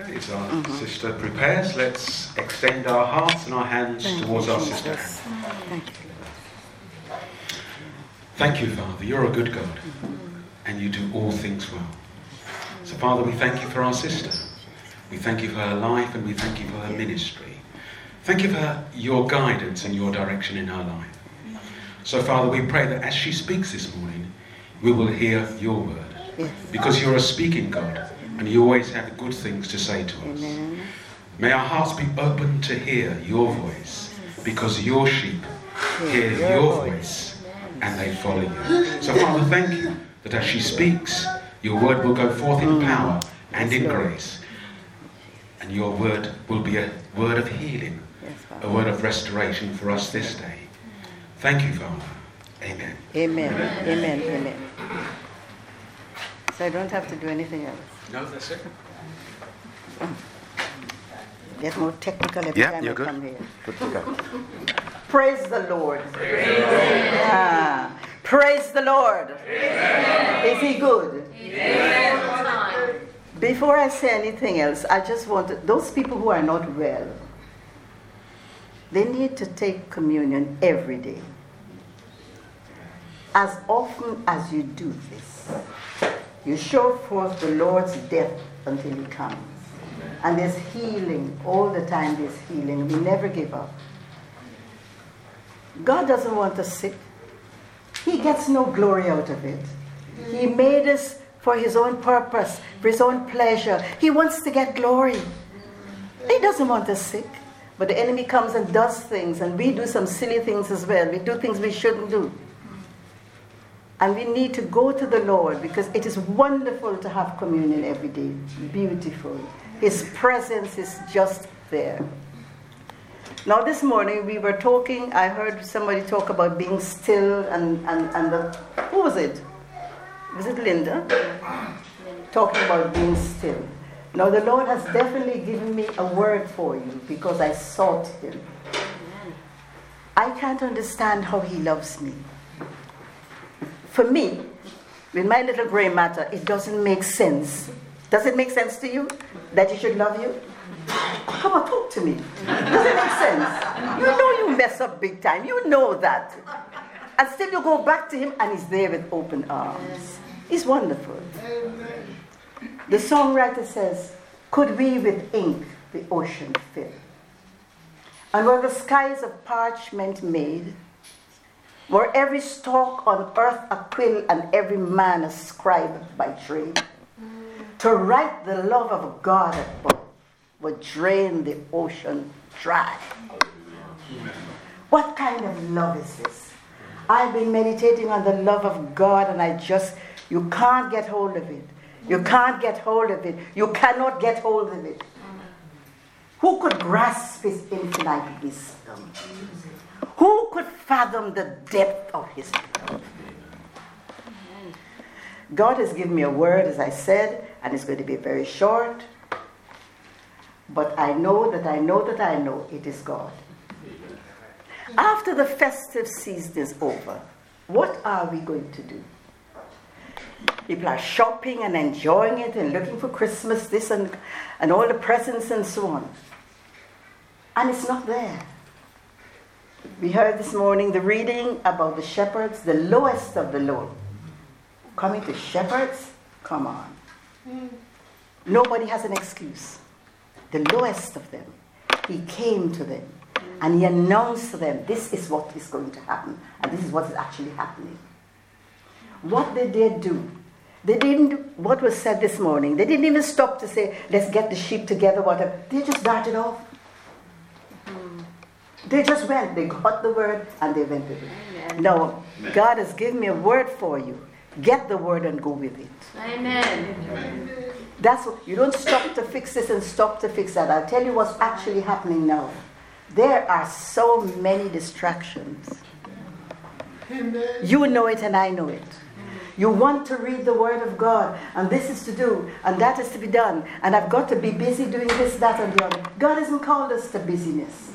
Okay, so our mm-hmm. sister prepares. Let's extend our hearts and our hands Thank towards our sister. Thank you. Thank you, Father. You're a good God, and you do all things well. So, Father, we thank you for our sister. We thank you for her life, and we thank you for her ministry. Thank you for your guidance and your direction in her life. So, Father, we pray that as she speaks this morning, we will hear your word. Because you're a speaking God and you always have good things to say to us. Amen. May our hearts be open to hear your voice because your sheep hear your voice and they follow you. So, Father, thank you that as she speaks, your word will go forth in mm. power and in grace. And your word will be a word of healing, a word of restoration for us this day. Thank you, Father. Amen. Amen. Amen. Amen. So I don't have to do anything else. No, that's it. Get more technical every yeah, time you're I good. come here. Good to go. Praise the Lord. Praise, ah, praise the Lord. Amen. Is He good? Amen. Before I say anything else, I just want to, those people who are not well, they need to take communion every day. As often as you do this, you show forth the Lord's death until he comes. And there's healing. All the time there's healing. We never give up. God doesn't want us sick. He gets no glory out of it. He mm. made us for his own purpose, for his own pleasure. He wants to get glory. He doesn't want us sick. But the enemy comes and does things, and we do some silly things as well. We do things we shouldn't do. And we need to go to the Lord because it is wonderful to have communion every day. Beautiful. His presence is just there. Now, this morning we were talking, I heard somebody talk about being still, and, and, and the, who was it? Was it Linda? Talking about being still. Now, the Lord has definitely given me a word for you because I sought Him. I can't understand how He loves me for me, with my little gray matter, it doesn't make sense. Does it make sense to you that he should love you? Come on, talk to me. Does it make sense? You know you mess up big time. You know that. And still you go back to him and he's there with open arms. He's wonderful. The songwriter says, Could we with ink the ocean fill? And were the skies of parchment made, were every stalk on earth a quill and every man a scribe by trade? To write the love of God would drain the ocean dry. What kind of love is this? I've been meditating on the love of God and I just, you can't get hold of it. You can't get hold of it. You cannot get hold of it. Who could grasp his infinite wisdom? Could fathom the depth of his love? God has given me a word, as I said, and it's going to be very short. But I know that I know that I know it is God. After the festive season is over, what are we going to do? People are shopping and enjoying it and looking for Christmas, this and, and all the presents and so on. And it's not there. We heard this morning the reading about the shepherds, the lowest of the low. Coming to shepherds? Come on. Nobody has an excuse. The lowest of them. He came to them and he announced to them, This is what is going to happen, and this is what is actually happening. What they did they do? They didn't, what was said this morning, they didn't even stop to say, Let's get the sheep together, whatever. They just darted off. They just went. They got the word and they went with it. Amen. No, Amen. God has given me a word for you. Get the word and go with it. Amen. That's what, you don't stop to fix this and stop to fix that. I'll tell you what's actually happening now. There are so many distractions. Amen. You know it and I know it. You want to read the Word of God, and this is to do, and that is to be done, and I've got to be busy doing this, that, and the other. God hasn't called us to busyness.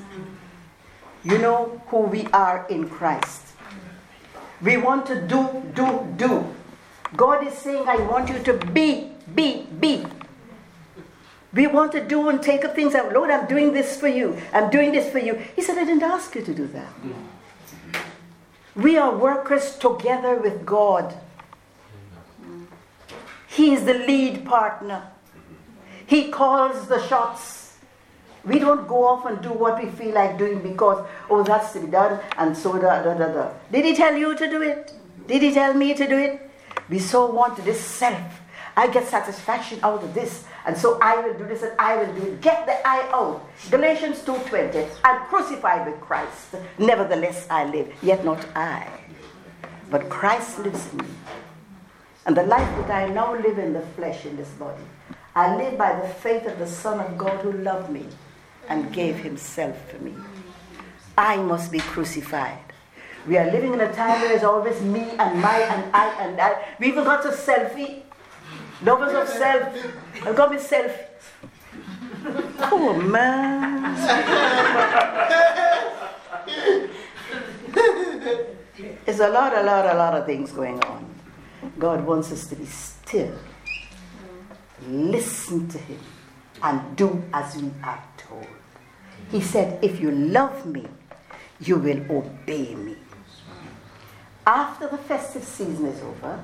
You know who we are in Christ. We want to do, do, do. God is saying, I want you to be, be, be. We want to do and take up things out. Lord, I'm doing this for you. I'm doing this for you. He said, I didn't ask you to do that. We are workers together with God. He is the lead partner. He calls the shots. We don't go off and do what we feel like doing because, oh, that's to be done, and so da da da da. Did he tell you to do it? Did he tell me to do it? We so want this self. I get satisfaction out of this, and so I will do this and I will do it. Get the I out. Galatians 2.20, I'm crucified with Christ. Nevertheless I live, yet not I. But Christ lives in me. And the life that I now live in the flesh, in this body, I live by the faith of the Son of God who loved me and gave himself for me. I must be crucified. We are living in a time where there's always me and my and I and I. We even got a selfie. Lovers of self. I've got me selfie. Oh man. There's a lot, a lot, a lot of things going on. God wants us to be still, listen to Him, and do as we are told. He said, If you love me, you will obey me. After the festive season is over,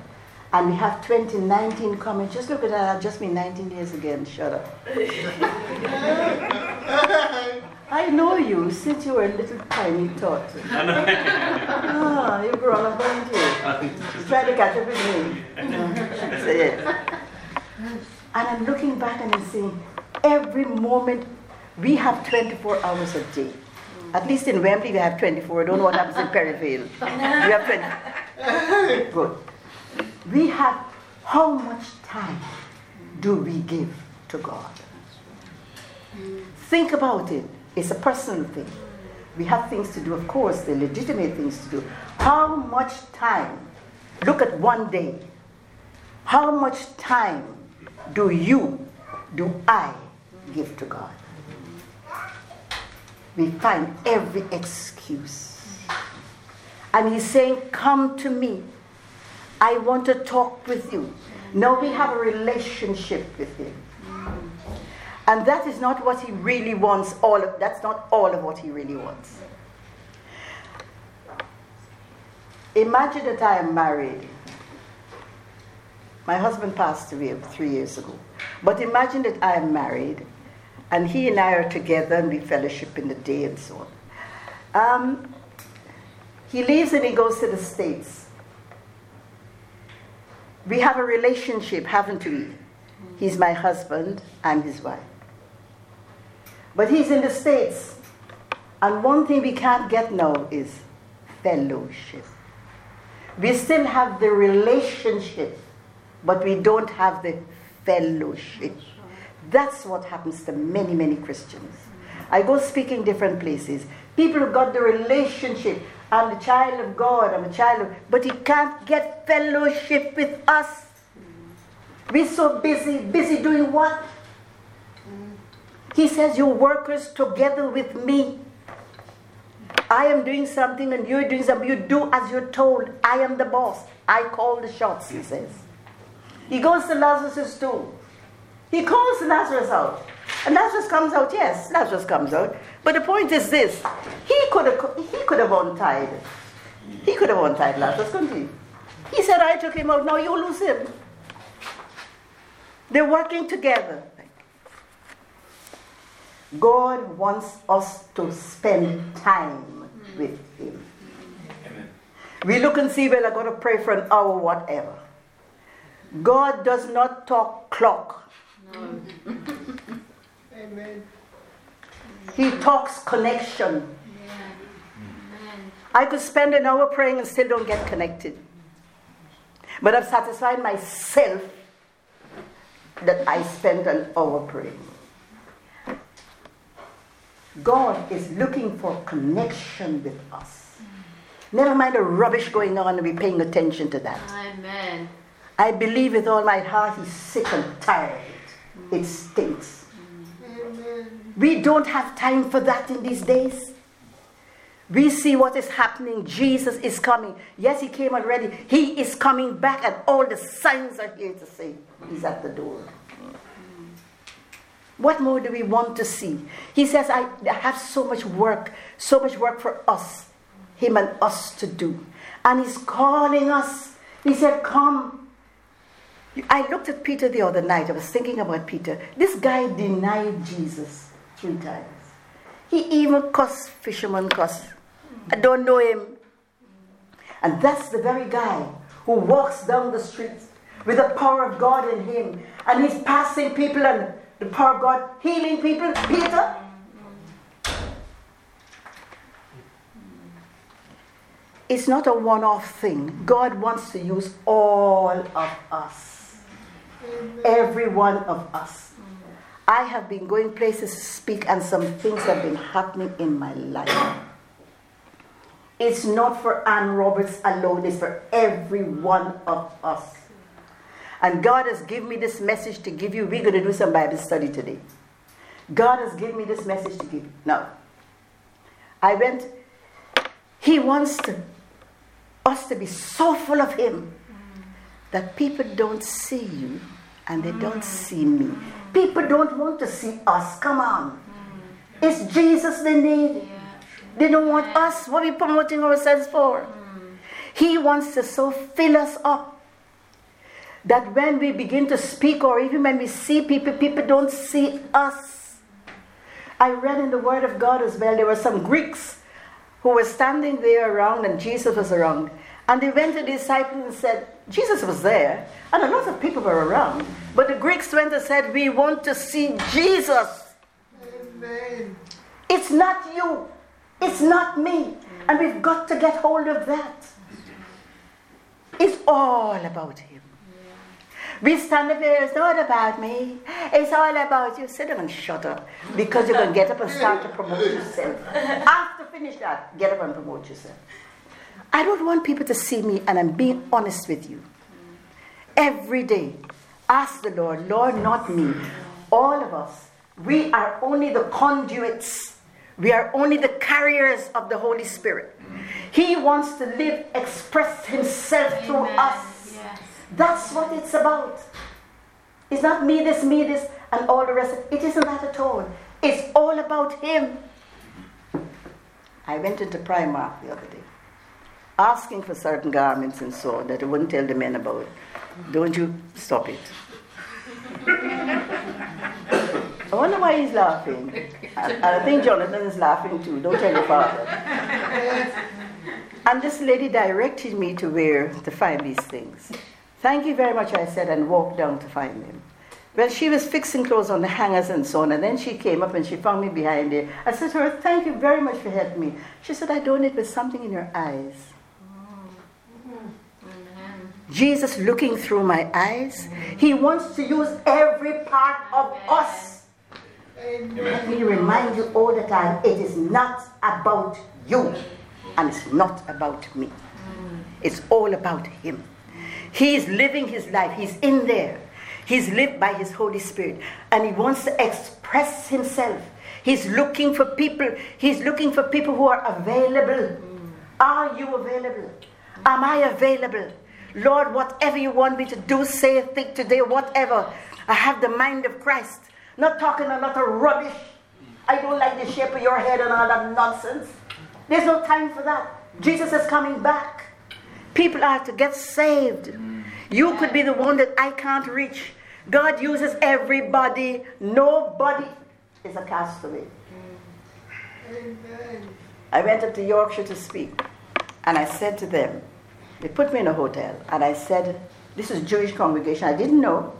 and we have 2019 coming, just look at that, I've just been 19 years again, shut up. I know you since you were a little tiny tot. ah, you've grown up, haven't you? Try to catch up with me. That's it. And I'm looking back and I'm saying, every moment we have 24 hours a day. At least in Wembley we have 24. I don't know what happens in Perivale. We have 20. Good. We have how much time do we give to God? Think about it. It's a personal thing. We have things to do, of course, the legitimate things to do. How much time? Look at one day. How much time do you, do I give to God? We find every excuse. And He's saying, Come to me. I want to talk with you. Now we have a relationship with Him. And that is not what he really wants. All of, that's not all of what he really wants. Imagine that I am married. My husband passed away three years ago. But imagine that I am married and he and I are together and we fellowship in the day and so on. Um, he leaves and he goes to the States. We have a relationship, haven't we? He's my husband, I'm his wife. But he's in the States. And one thing we can't get now is fellowship. We still have the relationship, but we don't have the fellowship. That's what happens to many, many Christians. I go speak in different places. People got the relationship. I'm the child of God, I'm a child of, but he can't get fellowship with us. We're so busy, busy doing what? He says, You're workers together with me. I am doing something and you're doing something. You do as you're told. I am the boss. I call the shots, he says. He goes to Lazarus' tomb. He calls Lazarus out. And Lazarus comes out, yes, Lazarus comes out. But the point is this he could have he could have untied. He could have untied Lazarus, couldn't he? He said, I took him out, now you lose him. They're working together. God wants us to spend time with Him. Amen. We look and see, well, I got to pray for an hour, whatever. God does not talk clock. Amen. He talks connection. I could spend an hour praying and still don't get connected. But I've satisfied myself that I spent an hour praying. God is looking for connection with us. Never mind the rubbish going on and be paying attention to that. Amen. I believe with all my heart he's sick and tired. It stinks. Amen. We don't have time for that in these days. We see what is happening. Jesus is coming. Yes, he came already. He is coming back, and all the signs are here to say he's at the door. What more do we want to see? He says, I have so much work, so much work for us, him and us to do. And he's calling us. He said, Come. I looked at Peter the other night. I was thinking about Peter. This guy denied Jesus three times. He even cussed fisherman cuss. I don't know him. And that's the very guy who walks down the street with the power of God in him. And he's passing people and the power of God healing people. Peter. It's not a one off thing. God wants to use all of us. Every one of us. I have been going places to speak, and some things have been happening in my life. It's not for Ann Roberts alone, it's for every one of us. And God has given me this message to give you. We're going to do some Bible study today. God has given me this message to give you. Now, I went, He wants to, us to be so full of Him that people don't see you and they don't see me. People don't want to see us. Come on. It's Jesus they need. They don't want us. What are we promoting ourselves for? He wants to so fill us up that when we begin to speak or even when we see people, people don't see us. I read in the Word of God as well, there were some Greeks who were standing there around and Jesus was around. And they went to the disciples and said, Jesus was there, and a lot of people were around. But the Greeks went and said, We want to see Jesus. Amen. It's not you, it's not me. And we've got to get hold of that. It's all about Him. We stand up here, it's not about me. It's all about you. Sit down and shut up. Because you're going to get up and start to promote yourself. After finish that, get up and promote yourself. I don't want people to see me, and I'm being honest with you. Every day, ask the Lord, Lord, not me. All of us, we are only the conduits. We are only the carriers of the Holy Spirit. He wants to live, express Himself Amen. through us. That's what it's about. It's not me this, me this, and all the rest. It isn't that at all. It's all about Him. I went into Primark the other day, asking for certain garments and so on that I wouldn't tell the men about. Don't you stop it. I wonder why he's laughing. I think Jonathan is laughing too. Don't tell your father. And this lady directed me to where to find these things. Thank you very much, I said, and walked down to find him. Well, she was fixing clothes on the hangers and so on, and then she came up and she found me behind there. I said to her, Thank you very much for helping me. She said, I don't it with something in your eyes. Jesus looking through my eyes. He wants to use every part of us. Let me remind you all the time it is not about you, and it's not about me. It's all about Him. He is living his life. He's in there. He's lived by his Holy Spirit. And he wants to express himself. He's looking for people. He's looking for people who are available. Are you available? Am I available? Lord, whatever you want me to do, say, think today, whatever. I have the mind of Christ. Not talking a lot of rubbish. I don't like the shape of your head and all that nonsense. There's no time for that. Jesus is coming back. People are to get saved. You could be the one that I can't reach. God uses everybody. Nobody is a castaway. I went up to Yorkshire to speak, and I said to them, they put me in a hotel, and I said, this is a Jewish congregation. I didn't know.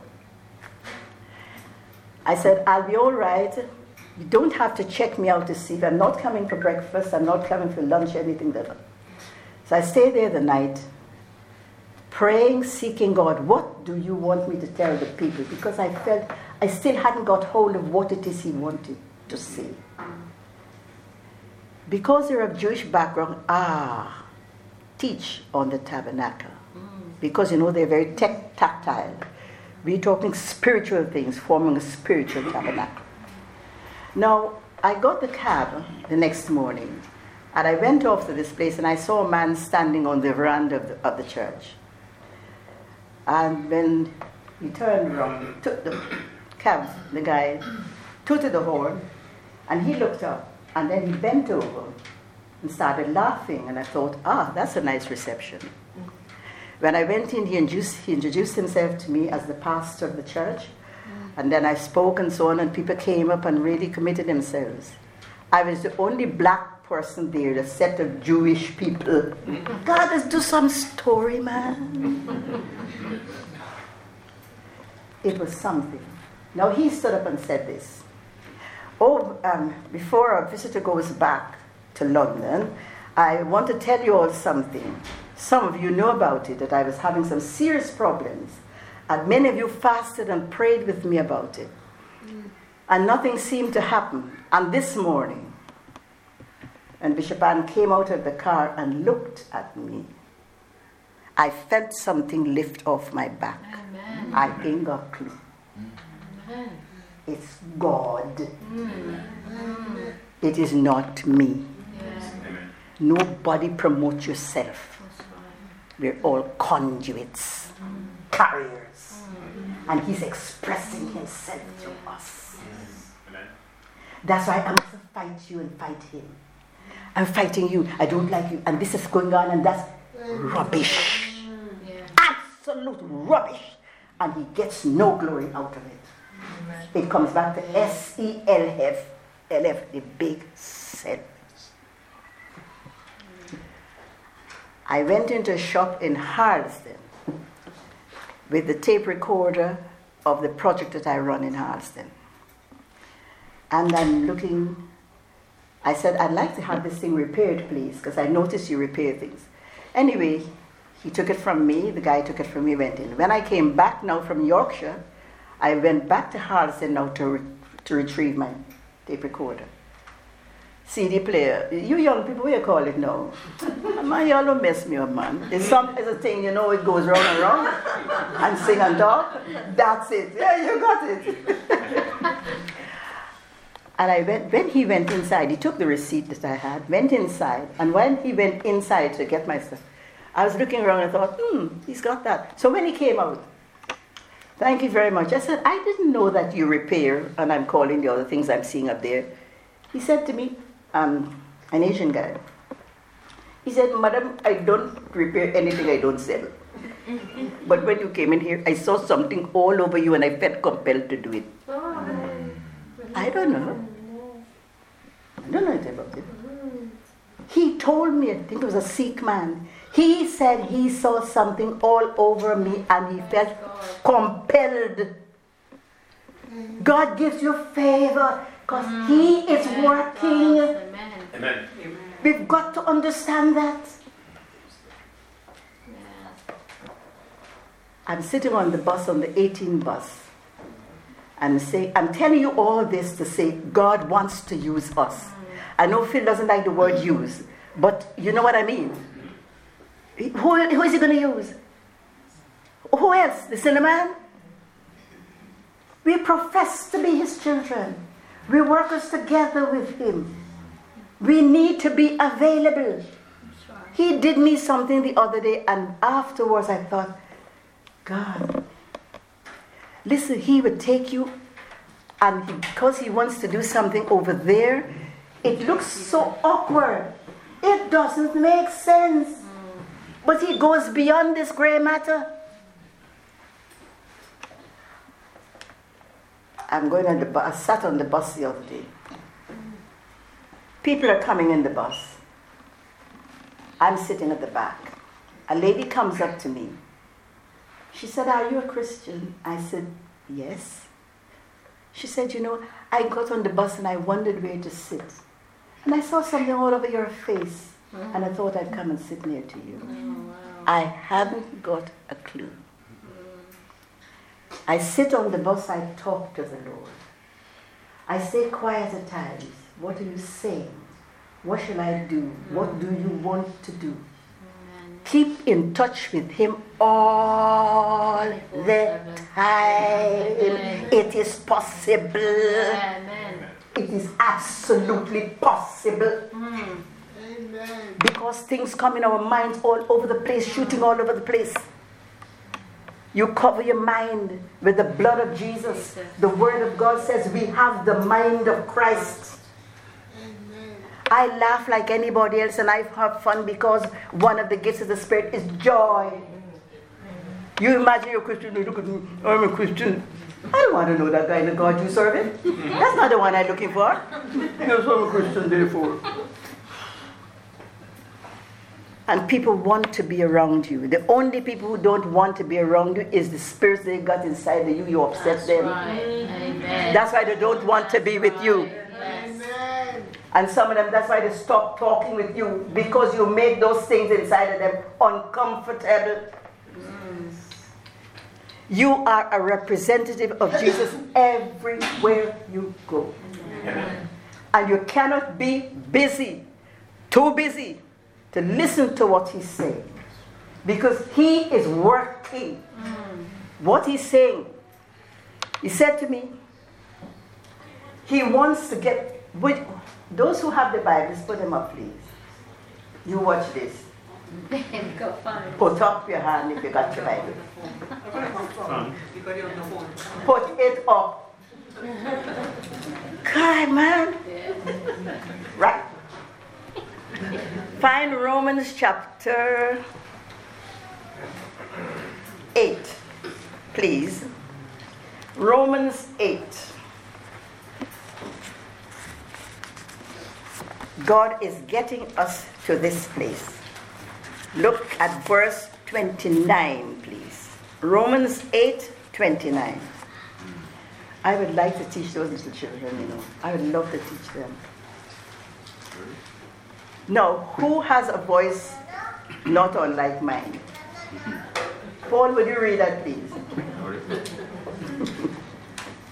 I said, I'll be all right. You don't have to check me out to see if I'm not coming for breakfast, I'm not coming for lunch, anything that. So I stayed there the night, praying, seeking God. What do you want me to tell the people? Because I felt I still hadn't got hold of what it is He wanted to say. Because you're of Jewish background, ah, teach on the tabernacle. Mm. Because you know they're very tech, tactile. We're talking spiritual things, forming a spiritual tabernacle. Now, I got the cab the next morning and I went off to this place and I saw a man standing on the veranda of the, of the church. And when he turned around, took the cab, the guy, tooted the horn, and he looked up, and then he bent over and started laughing, and I thought, ah, that's a nice reception. When I went in, he introduced, he introduced himself to me as the pastor of the church, and then I spoke and so on, and people came up and really committed themselves. I was the only black person there, a set of Jewish people. God, let's do some story, man. it was something. Now he stood up and said this. Oh, um, before our visitor goes back to London, I want to tell you all something. Some of you know about it, that I was having some serious problems. And many of you fasted and prayed with me about it. And nothing seemed to happen. And this morning, and Bishop Ann came out of the car and looked at me, I felt something lift off my back. Amen. I ain't got clue. Amen. It's God. Mm. It is not me. Nobody promote yourself. We're all conduits, carriers. And He's expressing Himself to us. That's why I must fight you and fight Him. I'm fighting you. I don't like you. And this is going on, and that's rubbish. Absolute rubbish. And He gets no glory out of it. It comes back to S E L F, the big self. I went into a shop in Harlesden with the tape recorder of the project that I run in Harlesden. And I'm looking, I said, I'd like to have this thing repaired, please, because I noticed you repair things. Anyway, he took it from me, the guy took it from me, went in. When I came back now from Yorkshire, I went back to Harlesden now to, re- to retrieve my tape recorder. CD player. You young people, what you call it now? man, y'all don't mess me up, man. It's some it's a thing, you know, it goes round and round and sing and talk. That's it. Yeah, you got it. and I went when he went inside, he took the receipt that I had, went inside, and when he went inside to get my stuff, I was looking around and I thought, hmm, he's got that. So when he came out, Thank you very much. I said, I didn't know that you repair, and I'm calling the other things I'm seeing up there. He said to me, um, an Asian guy, he said, Madam, I don't repair anything I don't sell. but when you came in here, I saw something all over you and I felt compelled to do it. I don't know. I don't know anything about it. He told me, I think it was a Sikh man, he said he saw something all over me and he felt compelled. God gives you favor because mm. He is working. Amen. We've got to understand that. I'm sitting on the bus, on the 18 bus, and say, I'm telling you all this to say God wants to use us. Mm. I know Phil doesn't like the word use, but you know what I mean. Who, who is he going to use? Who else? The cinnamon? We profess to be his children. We work together with him. We need to be available. He did me something the other day, and afterwards I thought, God, listen, he would take you, and because he wants to do something over there, it looks so awkward. It doesn't make sense. But he goes beyond this gray matter. I'm going on the bus. I sat on the bus the other day. People are coming in the bus. I'm sitting at the back. A lady comes up to me. She said, Are you a Christian? I said, Yes. She said, You know, I got on the bus and I wondered where to sit. And I saw something all over your face. And I thought I'd come and sit near to you. Mm, wow. I haven't got a clue. I sit on the bus, I talk to the Lord. I say quiet at times, What are you saying? What shall I do? What do you want to do? Keep in touch with Him all the time. It is possible. It is absolutely possible. Mm. Because things come in our minds all over the place, shooting all over the place. You cover your mind with the blood of Jesus. The Word of God says we have the mind of Christ. I laugh like anybody else and I have fun because one of the gifts of the Spirit is joy. You imagine you're a Christian, look at me, I'm a Christian. I don't want to know that guy in the God you serving. That's not the one I'm looking for. Yes, I'm a Christian, therefore. And people want to be around you. The only people who don't want to be around you is the spirits they got inside of you. You upset That's them. right. Amen. That's why they don't want to be with you. Yes. And some of them, that's why they stop talking with you because you make those things inside of them uncomfortable. You are a representative of Jesus everywhere you go. And you cannot be busy, too busy to listen to what he's saying. Because he is working. What he's saying. He said to me, he wants to get with those who have the Bibles, put them up, please. You watch this. Put up your hand if you got your Bible. Put it up. God, man. Right. Find Romans chapter 8, please. Romans 8. God is getting us to this place. Look at verse 29, please. Romans 8 29. I would like to teach those little children, you know. I would love to teach them. Now, who has a voice not unlike mine? Paul, would you read that, please?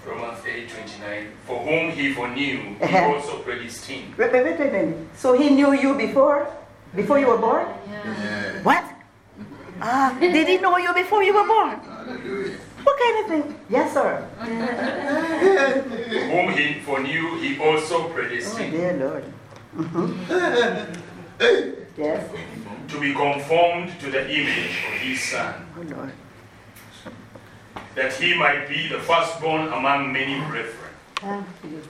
Romans 8 29. For whom he foreknew, he Uh-huh. also predestined. Wait, wait, wait, wait, wait. So he knew you before? Before you were born? Yeah. What? Ah, did he know you before you were born? What kind of thing? Yes, sir. For whom he foreknew, he also predestined. Oh, predestined dear Lord. Mhm. Yes. to be conformed to the image of his son, Oh, Lord. that he might be the firstborn among many brethren. Thank you.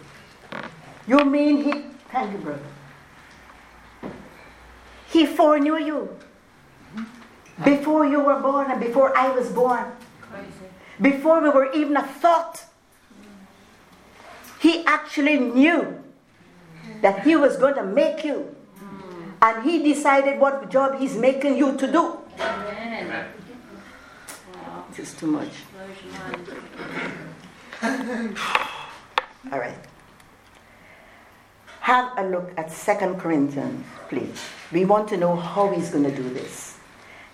You mean he. Thank you, brother. He foreknew you. Before you were born and before I was born. Crazy. Before we were even a thought. He actually knew that he was going to make you. And he decided what job he's making you to do. Amen. Amen. This is too much. Blows your mind. All right. Have a look at Second Corinthians, please. We want to know how he's going to do this.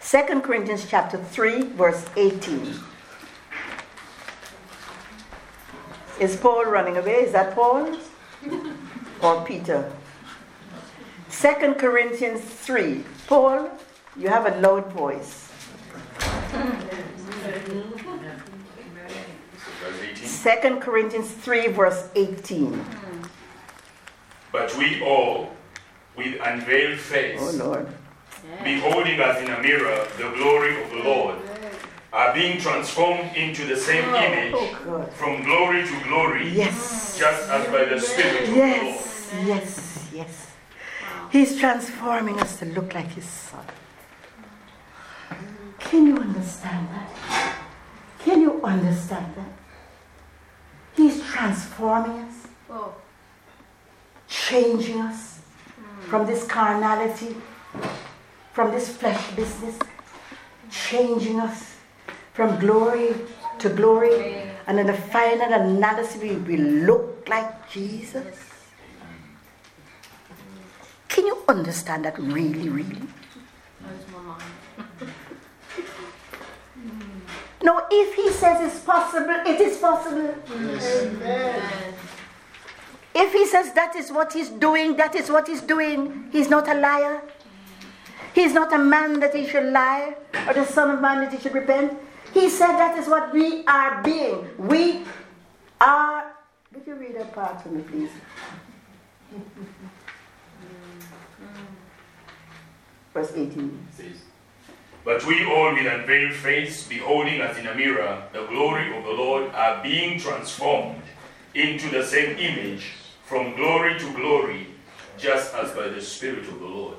Second Corinthians chapter 3, verse 18. Is Paul running away? Is that Paul? Or Peter? Second Corinthians 3. Paul, you have a loud voice. Verse 18. Second Corinthians 3, verse 18. But we all, with unveiled face, Oh, Lord. Beholding as in a mirror the glory of the Lord, are being transformed into the same oh, image Oh, from glory to glory, Yes. just as by the Spirit of the Lord. Yes, yes, yes. He's transforming us to look like his son. Can you understand that? Can you understand that? He's transforming us, Oh, changing us hmm. from this carnality, from this flesh business, changing us from glory to glory. And in the final analysis, we will look like Jesus. yes. Can you understand that really, really? Blows my mind. No, if he says it's possible, it is possible. Amen. If he says that is what he's doing, that is what he's doing. He's not a liar. He's not a man that he should lie, or the son of man that he should repent. He said that is what we are being. We are. Would you read that part for me, please? Verse 18. says, But we all with unveiled face, beholding as in a mirror the glory of the Lord, are being transformed into the same image from glory to glory, just as by the Spirit of the Lord.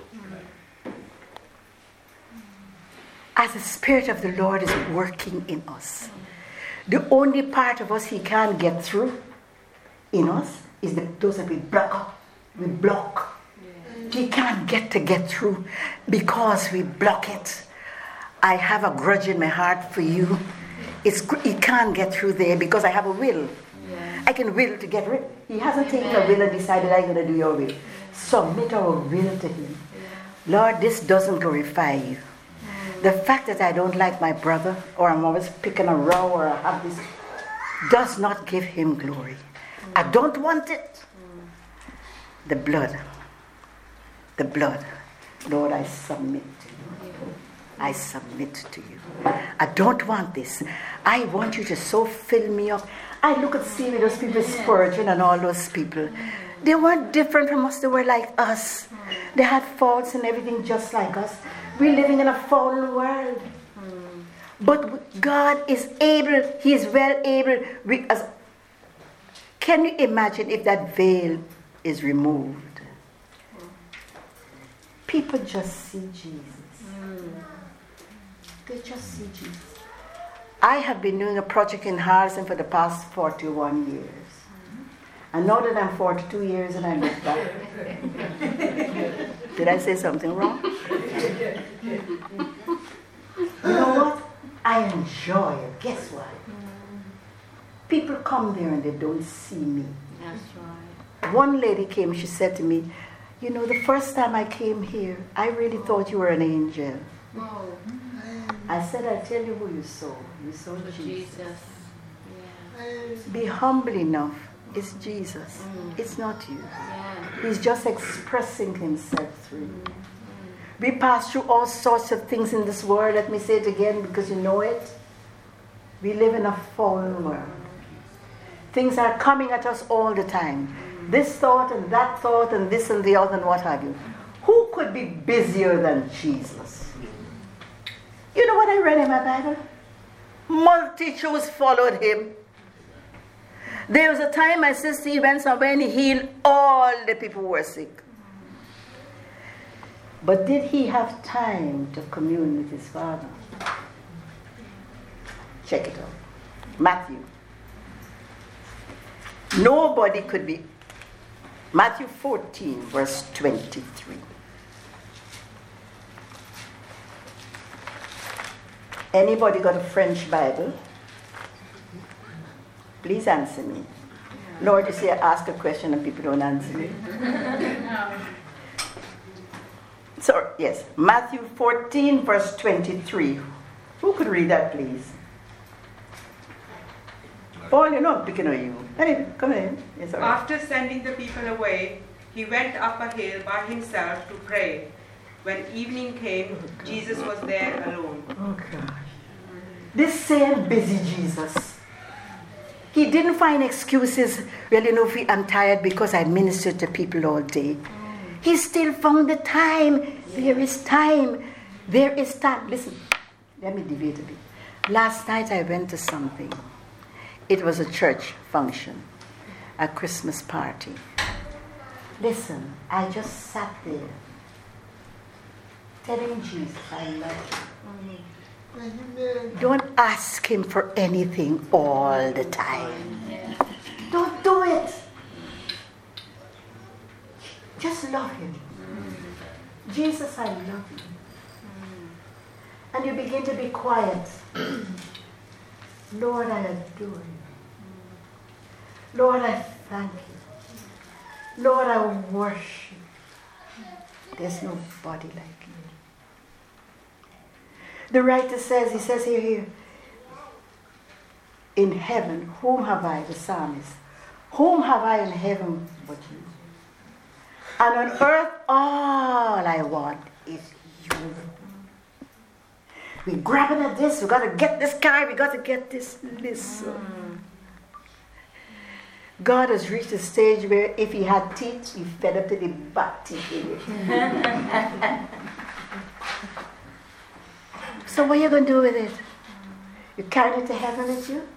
As the Spirit of the Lord is working in us, the only part of us He can't get through in us is the, those that we block up. We block. He can't get to get through because we block it. I have a grudge in my heart for you. It's, it can't get through there because I have a will. Yeah. I can will to get rid. He hasn't taken a will and decided I'm going to do your will. Submit our will to Him. Lord, this doesn't glorify you. Mm. The fact that I don't like my brother or I'm always picking a row or I have this does not give Him glory. I don't want it. Mm. The blood. The blood. Lord, I submit to you. I submit to you. I don't want this. I want you to so fill me up. I look at see those people, Spurgeon and all those people. They weren't different from us, they were like us. They had faults and everything just like us. We're living in a fallen world. But God is able, He is well able. Can you imagine if that veil is removed? People just see Jesus. Mm. They just see Jesus. I have been doing a project in Harlesden for the past 41 years. I know that I'm 42 years and I look back, did I say something wrong? You know what? I enjoy it. Guess what? People come there and they don't see me. That's right. One lady came, she said to me, You know, the first time I came here, I really thought you were an angel. I said, I tell you who you saw. You saw Jesus. Jesus. Yeah. Be humble enough. It's Jesus. Mm. It's not you. Yeah. He's just expressing himself through you. Mm. We pass through all sorts of things in this world. Let me say it again because you know it. We live in a fallen world. Things are coming at us all the time. This thought and that thought and this and the other and what have you. Who could be busier than Jesus? You know what I read in my Bible? Multitudes followed him. There was a time my sister he went somewhere and he healed all the people who were sick. But did he have time to commune with his father? Check it out. Matthew. Nobody could be. Matthew 14, verse 23. Anybody got a French Bible? Please answer me. Lord, you see, I ask a question and people don't answer me. So, yes, Matthew 14, verse 23. Who could read that, please? Paul, you know I'm picking on you. Anyway, come in. All right. After sending the people away, he went up a hill by himself to pray. When evening came, oh, Jesus was there alone. Oh, gosh. This same busy Jesus. He didn't find excuses. Well, you know, I'm tired because I ministered to people all day. Oh. He still found the time. There is time. There is time. Listen, let me deviate a bit. Last night I went to something. It was a church function, a Christmas party. Listen, I just sat there telling Jesus I love you. Don't ask him for anything all the time. Don't do it. Just love him. Jesus, I love you. And you begin to be quiet. Lord, I adore you. Lord, I thank you. Lord, I worship. you. There's nobody like you. The writer says, he says here, here, in heaven, whom have I, the psalmist, whom have I in heaven but you? And on earth, all I want is you. We're grabbing at this, we gotta get this guy, we gotta get this. Listen. God has reached a stage where if he had teeth, he fed up to the back teeth in it. So what are you going to do with it? You carry it to heaven with you?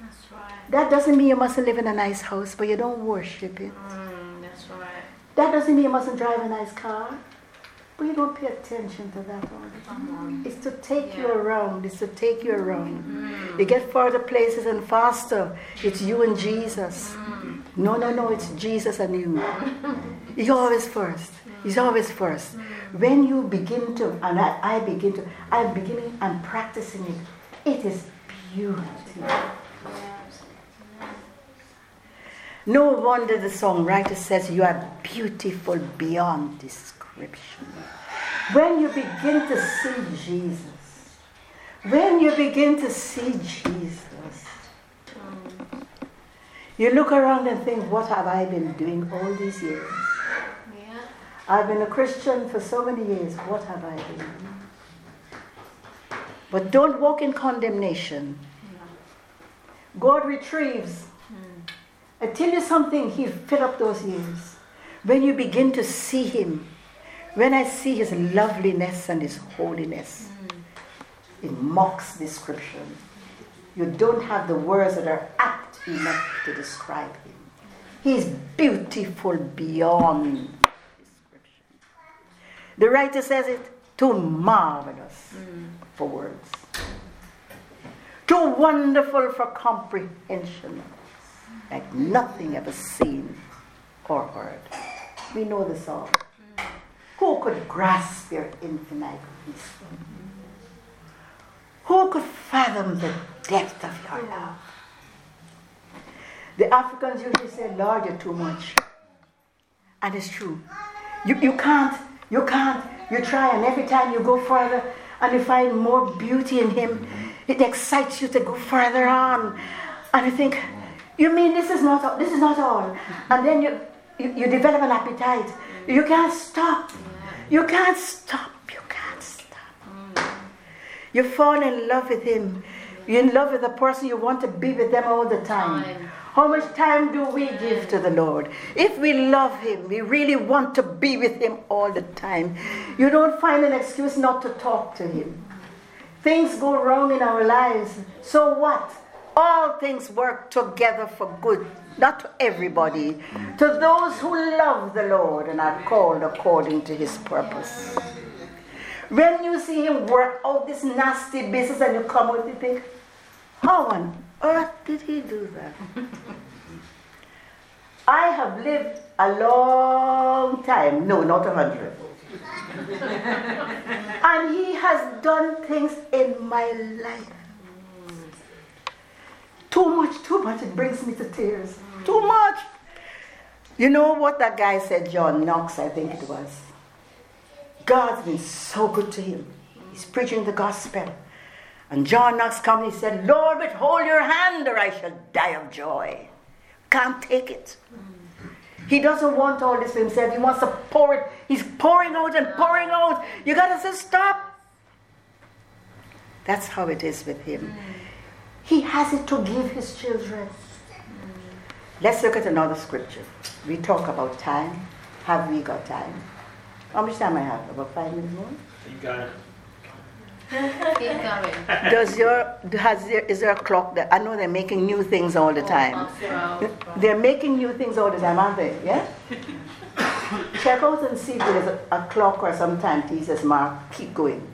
That's right. That doesn't mean you mustn't live in a nice house, but you don't worship it. Mm, that's right. That doesn't mean you mustn't drive a nice car, you don't pay attention to that all the time. Come on. It's to take you around. It's to take you around. Mm. You get further places and faster. It's you and Jesus. Mm. No, no, no, it's Jesus and you. He's always first. He's always first. When you begin to, and I, I begin to, I'm beginning, I'm practicing it. It is beauty. Yes. No wonder the songwriter says you are beautiful beyond description. When you begin to see Jesus, when you begin to see Jesus, you look around and think, what have I been doing all these years? Yeah. I've been a Christian for so many years. What have I been doing? But don't walk in condemnation. God retrieves. I tell you something, He'll fill up those years. When you begin to see Him, when I see His loveliness and His holiness, mm. it mocks description. You don't have the words that are apt enough to describe Him. He's beautiful beyond description. The writer says it too marvelous mm. for words, too wonderful for comprehension, like nothing ever seen or heard. We know this all. Who could grasp your infinite wisdom? Who could fathom the depth of your love? The Africans usually say, Lord, you're too much. And it's true. You, you can't, you can't, you try, and every time you go further and you find more beauty in Him, it excites you to go further on. And you think, you mean this is not all, this is not all. And then you, you, you develop an appetite. You can't stop. You can't stop. You can't stop. Mm. You fall in love with Him. You're in love with the person you want to be with them all the time. Time. How much time do we give to the Lord? If we love Him, we really want to be with Him all the time. You don't find an excuse not to talk to Him. Things go wrong in our lives. So what? All things work together for good, not to everybody, to those who love the Lord and are called according to His purpose. When you see Him work out this nasty business and you come out, you think, how on earth did He do that? I have lived a long time, no, not a hundred. and He has done things in my life. Too much, too much, it brings me to tears. Too much. You know what that guy said, John Knox, I think it was. God's been so good to him. He's preaching the gospel. And John Knox come and he said, Lord, withhold your hand or I shall die of joy. Can't take it. He doesn't want all this for himself. He wants to pour it. He's pouring out and pouring out. You gotta say, stop. That's how it is with him. He has it to give his children. Let's look at another scripture. We talk about time. Have we got time? How much time I have? About five minutes more? You got it. Keep going. Does your has there is there a clock that I know they're making new things all the oh, time. They're making new things all the time, aren't they? Yeah? Check out and see if there's a, a clock or some timepieces mark. Keep going.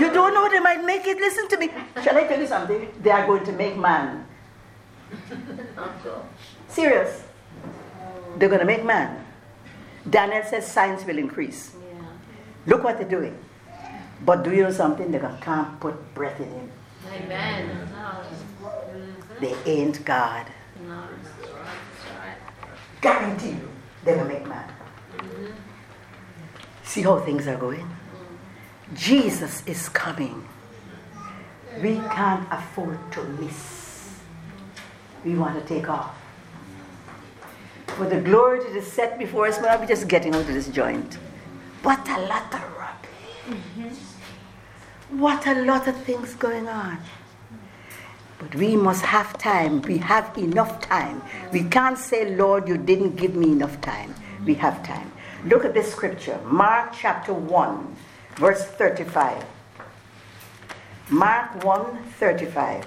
you don't know they might make it. Listen to me. Shall I tell you something? They are going to make man. Serious. They're going to make man. Daniel says science will increase. Yeah. Look what they're doing. But do you know something? They can't put breath in him. Amen. They ain't God. No. That's right. Guarantee you, they will make man. Mm-hmm. See how things are going? Mm. Jesus is coming. We can't afford to miss. We want to take off. For the glory that is set before us, we're just getting out of this joint. What a lot of rubbish. Mm-hmm. What a lot of things going on. But we must have time. We have enough time. We can't say, Lord, you didn't give me enough time. We have time. Look at this scripture, Mark chapter 1, verse 35. Mark 1 35.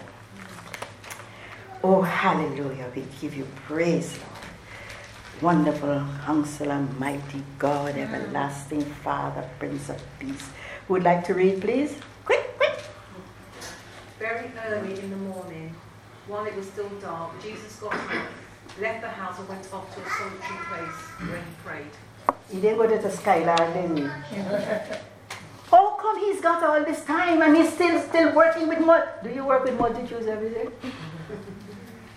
Oh, hallelujah. We give you praise, Lord. Wonderful counselor, mighty God, everlasting Father, Prince of Peace. Would like to read, please? Very early in the morning, while it was still dark, Jesus got up, left the house, and went off to a solitary place where he prayed. He didn't go to the Skylar, didn't he? How come he's got all this time and he's still still working with mul- Do you work with multitudes every day?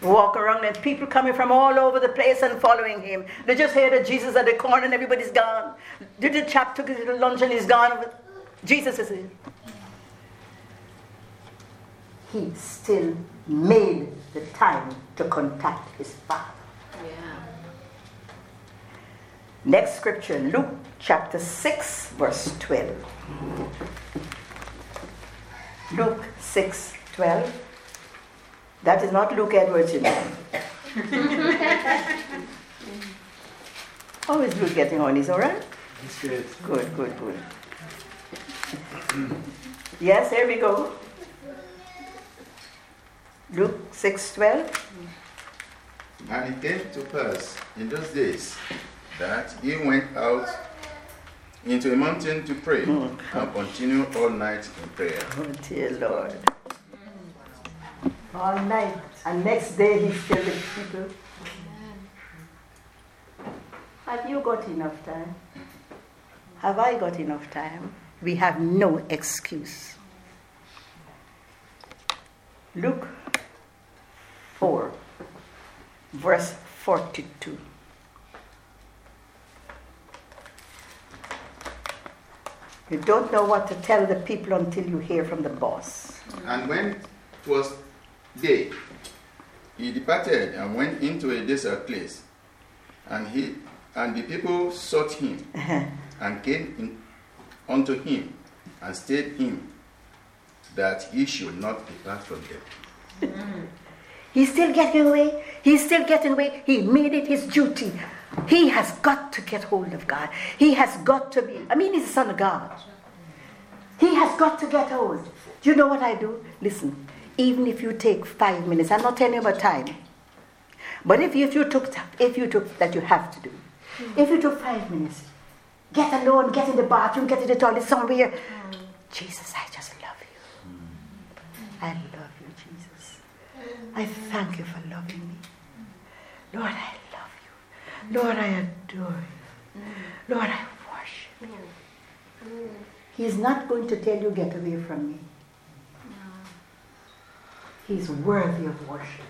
Walk around and people coming from all over the place and following him. They just hear that Jesus at the corner and everybody's gone. Did the chap took his little lunch and he's gone. Jesus is in. He still made the time to contact his father. Yeah. Next scripture, Luke chapter 6, verse 12. Luke 6, 12. That is not Luke Edwards, you know. How is Luke getting on? Is all right? That's good. Good, good, good. Yes, here we go. Luke 6:12. And it came to pass in those days that he went out into a mountain to pray Mm. and continue all night in prayer. Oh, dear Lord. All night. And next day he's still with people. Have you got enough time? Have I got enough time? We have no excuse. Luke 4, verse 42. You don't know what to tell the people until you hear from the boss. And when it was day, he departed and went into a desert place. And he and the people sought him uh-huh. and came in unto him and stayed him that he should not depart from them. Mm. He's still getting away. He's still getting away. He made it his duty. He has got to get hold of God. He has got to be, I mean, he's the Son of God. He has got to get hold. Do you know what I do? Listen, even if you take five minutes, I'm not telling you about time. But if you, if you took if you took that you have to do, if you took five minutes, get alone, get in the bathroom, get in the toilet somewhere. Mm. Jesus, I just love you. I love. I thank you for loving me. Lord, I love you. Lord, I adore you. Lord, I worship you. He is not going to tell you, get away from me. He's worthy of worship.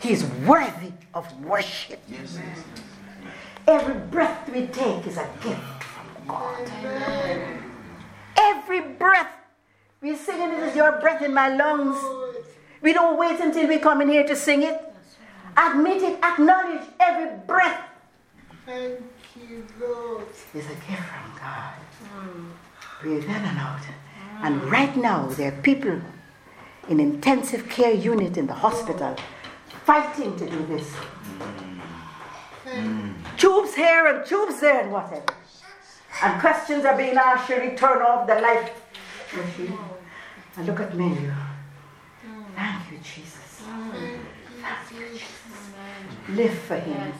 He's worthy of worship. Every breath we take is a gift from God. Every breath. We're singing it is your breath in my lungs. We don't wait until we come in here to sing it. Admit it, acknowledge every breath Thank you, Lord. It's a gift from God. Breathe in and out. And right now, there are people in intensive care unit in the hospital fighting to do this. Tubes here and tubes there and whatever. And questions are being asked, should we turn off the light machine? And look at me. Jesus. Live for Him.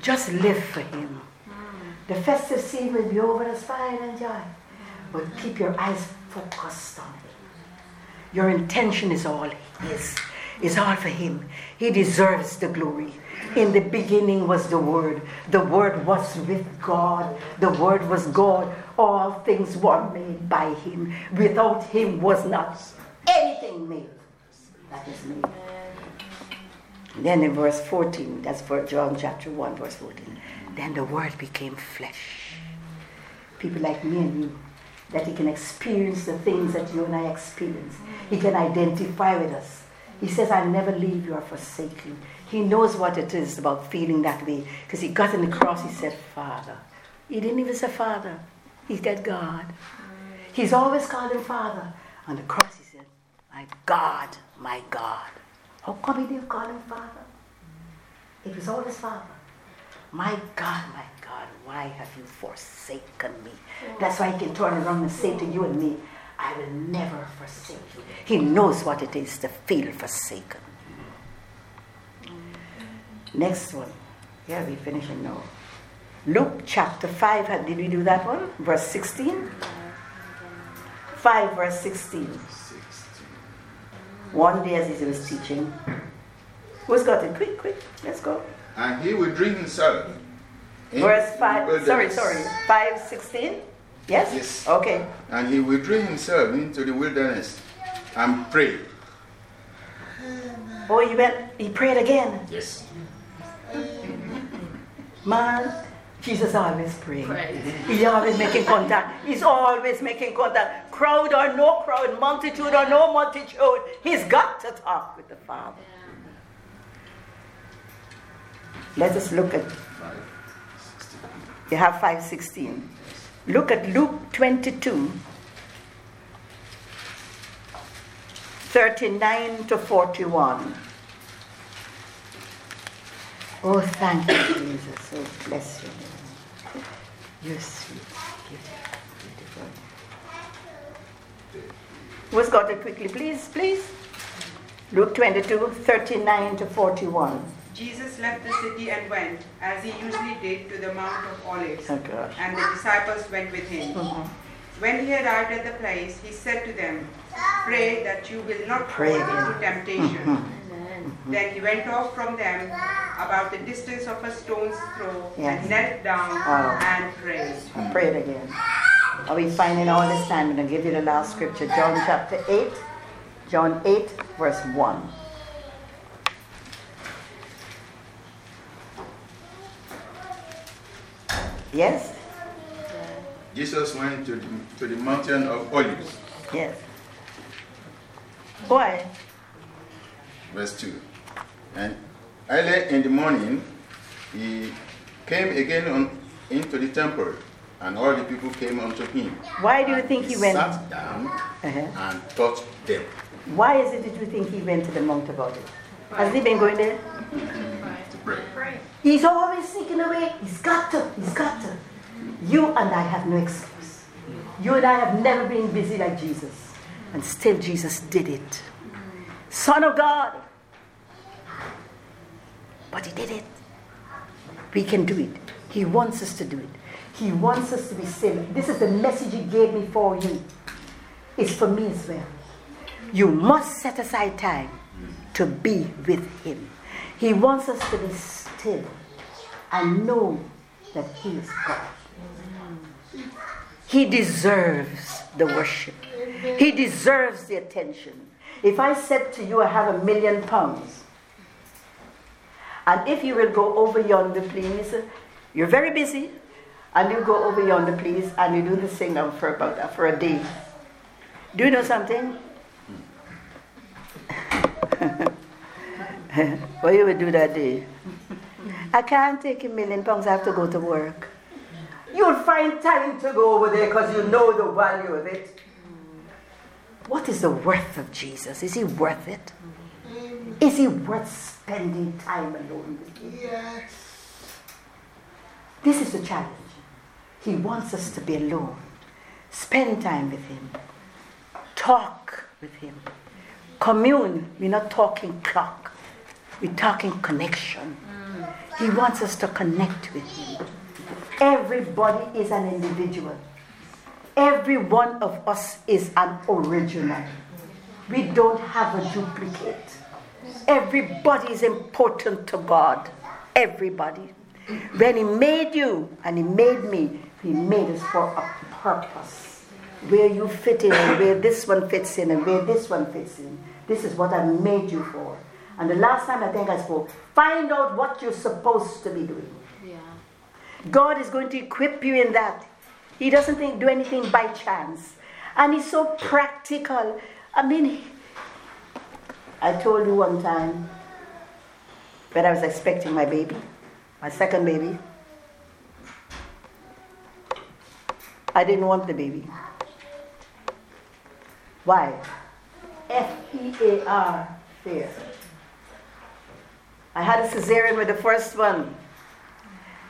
Just live for Him. The festive scene will be over as fine and joy. But keep your eyes focused on it. Your intention is all His, is all for Him. He deserves the glory. In the beginning was the Word. The Word was with God. The Word was God. All things were made by Him. Without Him was not anything made that is made. Then in verse 14, that's for John chapter 1, verse 14. Then the Word became flesh. People like me and you, that He can experience the things that you and I experience. He can identify with us. He says, I'll never leave you or forsake you. He knows what it is about feeling that way. Because He got on the cross, He said, Father. He didn't even say Father, He said God. He's always called Him Father. On the cross, My God, my God. How come He didn't call Him Father? It was always Father. My God, my God, why have you forsaken me? That's why he can turn around and say to you and me, I will never forsake you. He knows what it is to feel forsaken. Next one. Yeah, we're finishing now. Luke chapter 5. Did we do that one? Verse 16? 5 verse 16. One day as he was teaching. Who's got it? Quick, quick. Let's go. And he withdrew himself. into Verse 5. Sorry, sorry. 5 16? Yes? Yes. Okay. And he withdrew himself into the wilderness and prayed. Oh, he went, he prayed again. Yes. Man, Jesus always praying. Praise. He's always making contact. He's always making contact. Crowd or no crowd, multitude or no multitude, he's got to talk with the Father. Let us look at. You have 516. Look at Luke 22, 39 to 41. Oh, thank you, Jesus. Oh, bless you. You're sweet, beautiful, beautiful. Who's got it quickly, please, please? Luke 22, 39 to 41. Jesus left the city and went, as he usually did, to the Mount of Olives, Oh, gosh. and the disciples went with him. Mhm. When he arrived at the place, he said to them, Pray that you will not Pray, fall yeah. into temptation. Amen. Then he went off from them about the distance of a stone's throw Yes. and knelt down Oh. and prayed. I pray it again. Are we finding all this time? I'm going to give you the last scripture. John chapter 8. John 8, verse 1. Yes? Jesus went to the, to the mountain of Olives. Yes. Why? Verse 2. And early in the morning, he came again on, into the temple, and all the people came unto him. Why do you think he went? sat down Uh-huh. and taught them. Why is it that you think he went to the Mount of Olives? Has he been going there? to pray. Pray. He's always sneaking away. He's got to. He's got to. You and I have no excuse. You and I have never been busy like Jesus. And still Jesus did it. Son of God. But he did it. We can do it. He wants us to do it. He wants us to be saved. This is the message he gave me for you. It's for me as well. You must set aside time to be with him. He wants us to be still and know that he is God. He deserves the worship. He deserves the attention. If I said to you, I have a million pounds, and if you will go over yonder, please, you're very busy, and you go over yonder, please, and you do the now for about for a day. Do you know something? what you would do that day? I can't take a million pounds, I have to go to work. You'll find time to go over there because you know the value of it. What is the worth of Jesus? Is he worth it? Is he worth spending time alone with you? Yes. This is the challenge. He wants us to be alone. Spend time with him. Talk with him. Commune. We're not talking clock. We're talking connection. He wants us to connect with him. Everybody is an individual. Every one of us is an original. We don't have a duplicate. Everybody is important to God. Everybody. When He made you and He made me, He made us for a purpose. Where you fit in and where this one fits in and where this one fits in. This is what I made you for. And the last time I think I spoke, find out what you're supposed to be doing. Yeah. God is going to equip you in that. He doesn't think, do anything by chance. And He's so practical. I mean, I told you one time when I was expecting my baby, my second baby, I didn't want the baby. Why? F E A R, fear. I had a cesarean with the first one.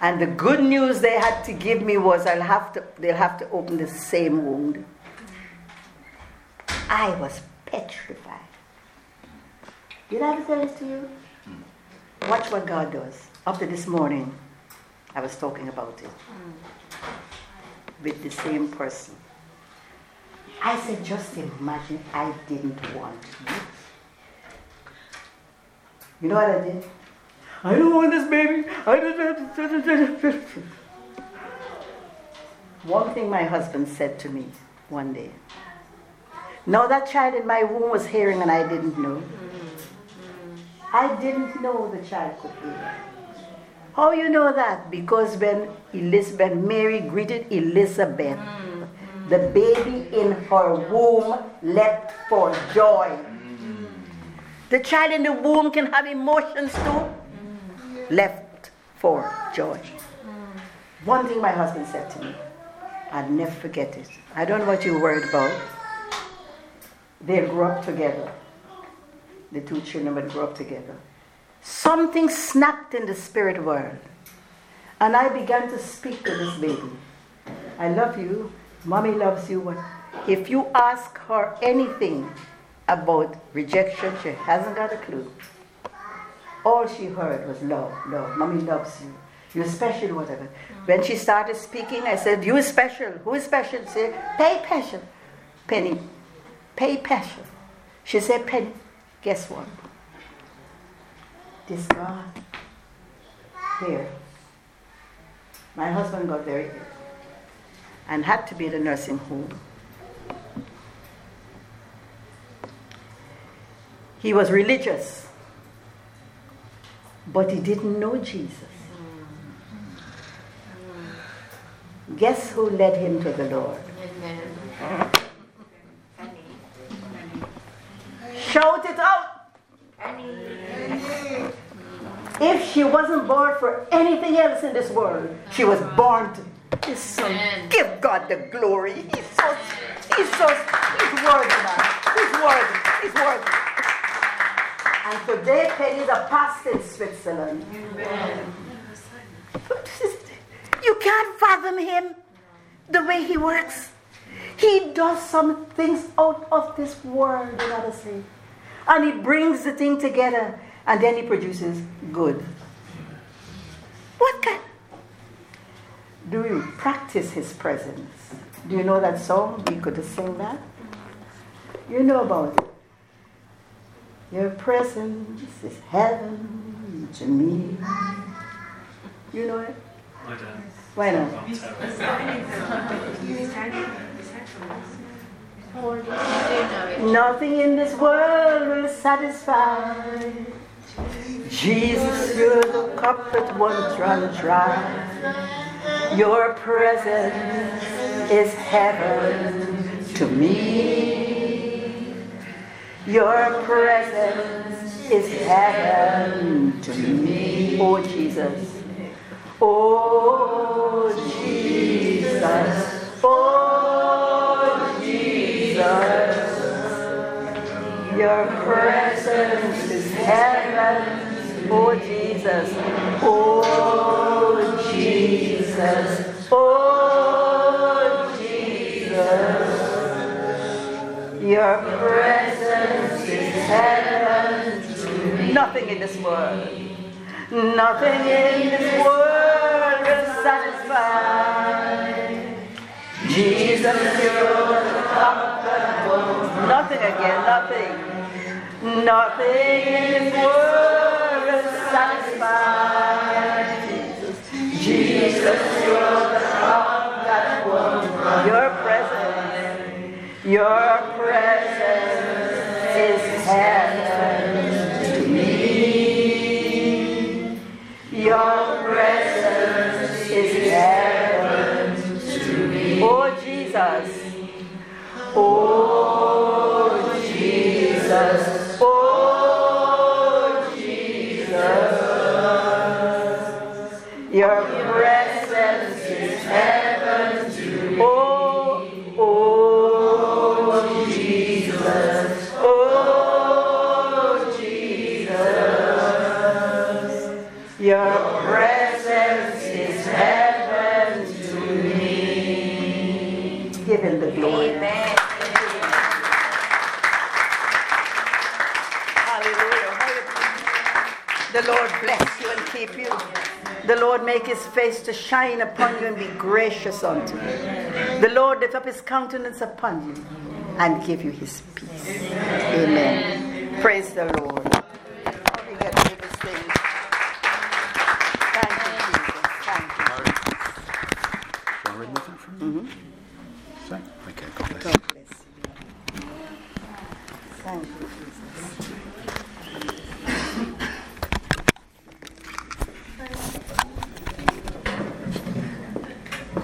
And the good news they had to give me was I'll have to, they'll have to open the same wound. I was petrified. Did I ever say this to you? Watch what God does. Up to this morning, I was talking about it with the same person. I said, just imagine I didn't want you. You know what I did? I don't want this baby. I don't. One thing my husband said to me one day. Now that child in my womb was hearing and I didn't know. I didn't know the child could hear. How you know that? Because when Elizabeth, Mary greeted Elizabeth, the baby in her womb leapt for joy. The child in the womb can have emotions too. Left for joy. One thing my husband said to me, I'll never forget it. I don't know what you're worried about. They grew up together. The two children would grow up together. Something snapped in the spirit world. And I began to speak to this baby. I love you. Mommy loves you. If you ask her anything about rejection, she hasn't got a clue. All she heard was love, love. Mommy loves you. You're special, whatever. When she started speaking, I said, You're special. Who is special? She said, Pay passion. Penny. Pay passion. She said, Penny. Guess what? This God. Here. My husband got very ill and had to be in a nursing home. He was religious, but he didn't know Jesus. Guess who led him to the Lord? Amen. Shout it out! If she wasn't born for anything else in this world, she was born to this son. Give God the glory. He's so, he's so, he's worthy, man. He's worthy. He's worthy. And today, Penny's a pastor in Switzerland. You can't fathom him, the way he works. He does some things out of this world, you gotta say. And he brings the thing together and then he produces good. What kind? Do you practice his presence? Do you know that song? We could sing that. You know about it. Your presence is heaven to me. You know it? I don't. Why not? Nothing in this world will satisfy. Jesus, you're the cup that won't run dry. Your presence is heaven to me. Your presence is heaven to me. Oh, Jesus. Oh, Jesus. Oh, Your presence is heaven, oh Jesus, oh Jesus, oh Jesus. Your presence is heaven to me. Nothing in this world, nothing in this world will satisfy. Jesus, won't. Nothing again, nothing. Nothing in this world Lord bless you and keep you. The Lord make his face to shine upon you and be gracious unto you. The Lord lift up his countenance upon you and give you his peace. Amen. Praise the Lord.